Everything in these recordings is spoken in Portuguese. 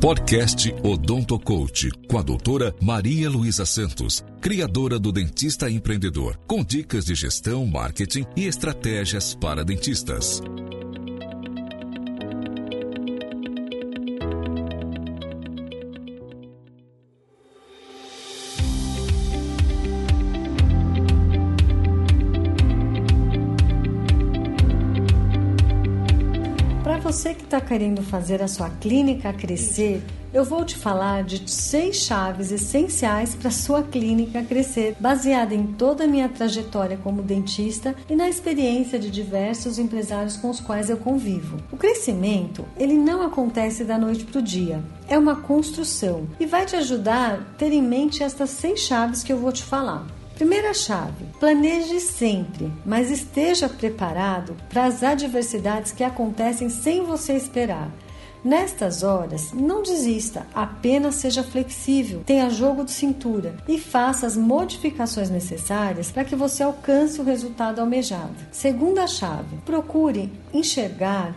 Podcast Odonto Coach, com a doutora Maria Luísa Santos, criadora do Dentista Empreendedor, com dicas de gestão, marketing e estratégias para dentistas. Você que está querendo fazer a sua clínica crescer, eu vou te falar de seis chaves essenciais para sua clínica crescer, baseada em toda a minha trajetória como dentista e na experiência de diversos empresários com os quais eu convivo. O crescimento, ele não acontece da noite para o dia. É uma construção e vai te ajudar a ter em mente estas seis chaves que eu vou te falar. Primeira chave: planeje sempre, mas esteja preparado para as adversidades que acontecem sem você esperar. Nestas horas, não desista, apenas seja flexível, tenha jogo de cintura e faça as modificações necessárias para que você alcance o resultado almejado. Segunda chave: procure enxergar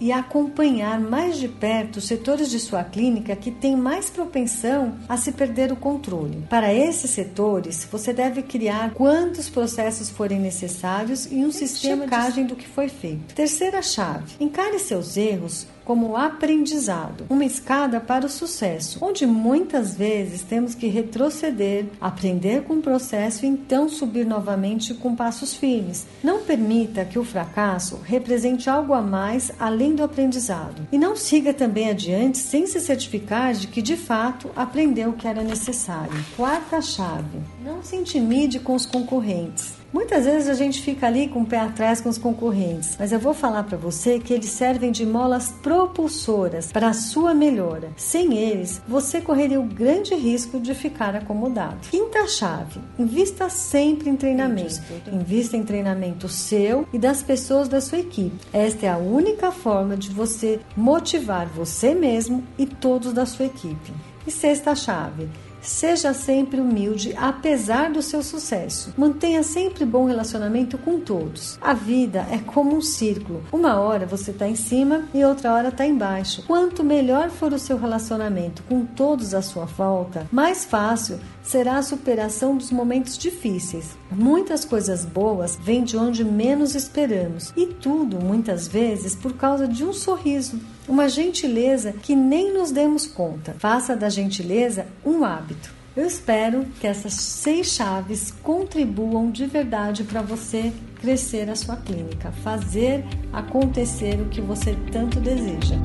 e acompanhar mais de perto os setores de sua clínica que têm mais propensão a se perder o controle. Para esses setores, você deve criar quantos processos forem necessários e um sistema de checagem do que foi feito. Terceira chave: encare seus erros como aprendizado, uma escada para o sucesso, onde muitas vezes temos que retroceder, aprender com o processo e então subir novamente com passos firmes. Não permita que o fracasso represente algo a mais além do aprendizado. E não siga também adiante sem se certificar de que de fato aprendeu o que era necessário. Quarta chave: não se intimide com os concorrentes. Muitas vezes a gente fica ali com o pé atrás com os concorrentes, mas eu vou falar para você que eles servem de molas propulsoras para a sua melhora. Sem eles, você correria o grande risco de ficar acomodado. Quinta chave: invista sempre em treinamento. Invista em treinamento seu e das pessoas da sua equipe. Esta é a única forma de você motivar você mesmo e todos da sua equipe. E sexta chave: Seja sempre humilde, apesar do seu sucesso. Mantenha sempre bom relacionamento com todos. A vida é como um círculo. Uma hora você está em cima e outra hora está embaixo. Quanto melhor for o seu relacionamento com todos à sua volta, mais fácil será a superação dos momentos difíceis. Muitas coisas boas vêm de onde menos esperamos e tudo, muitas vezes, por causa de um sorriso, uma gentileza que nem nos demos conta. Faça da gentileza um hábito. Eu espero que essas seis chaves contribuam de verdade para você crescer a sua clínica, fazer acontecer o que você tanto deseja.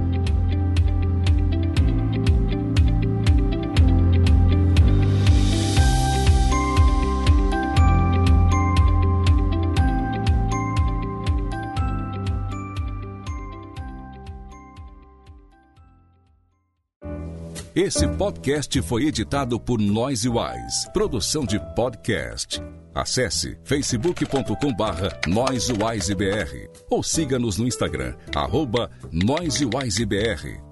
Esse podcast foi editado por Noise Wise, produção de podcast. Acesse facebook.com barra ou siga-nos no Instagram, arroba noisewisebr.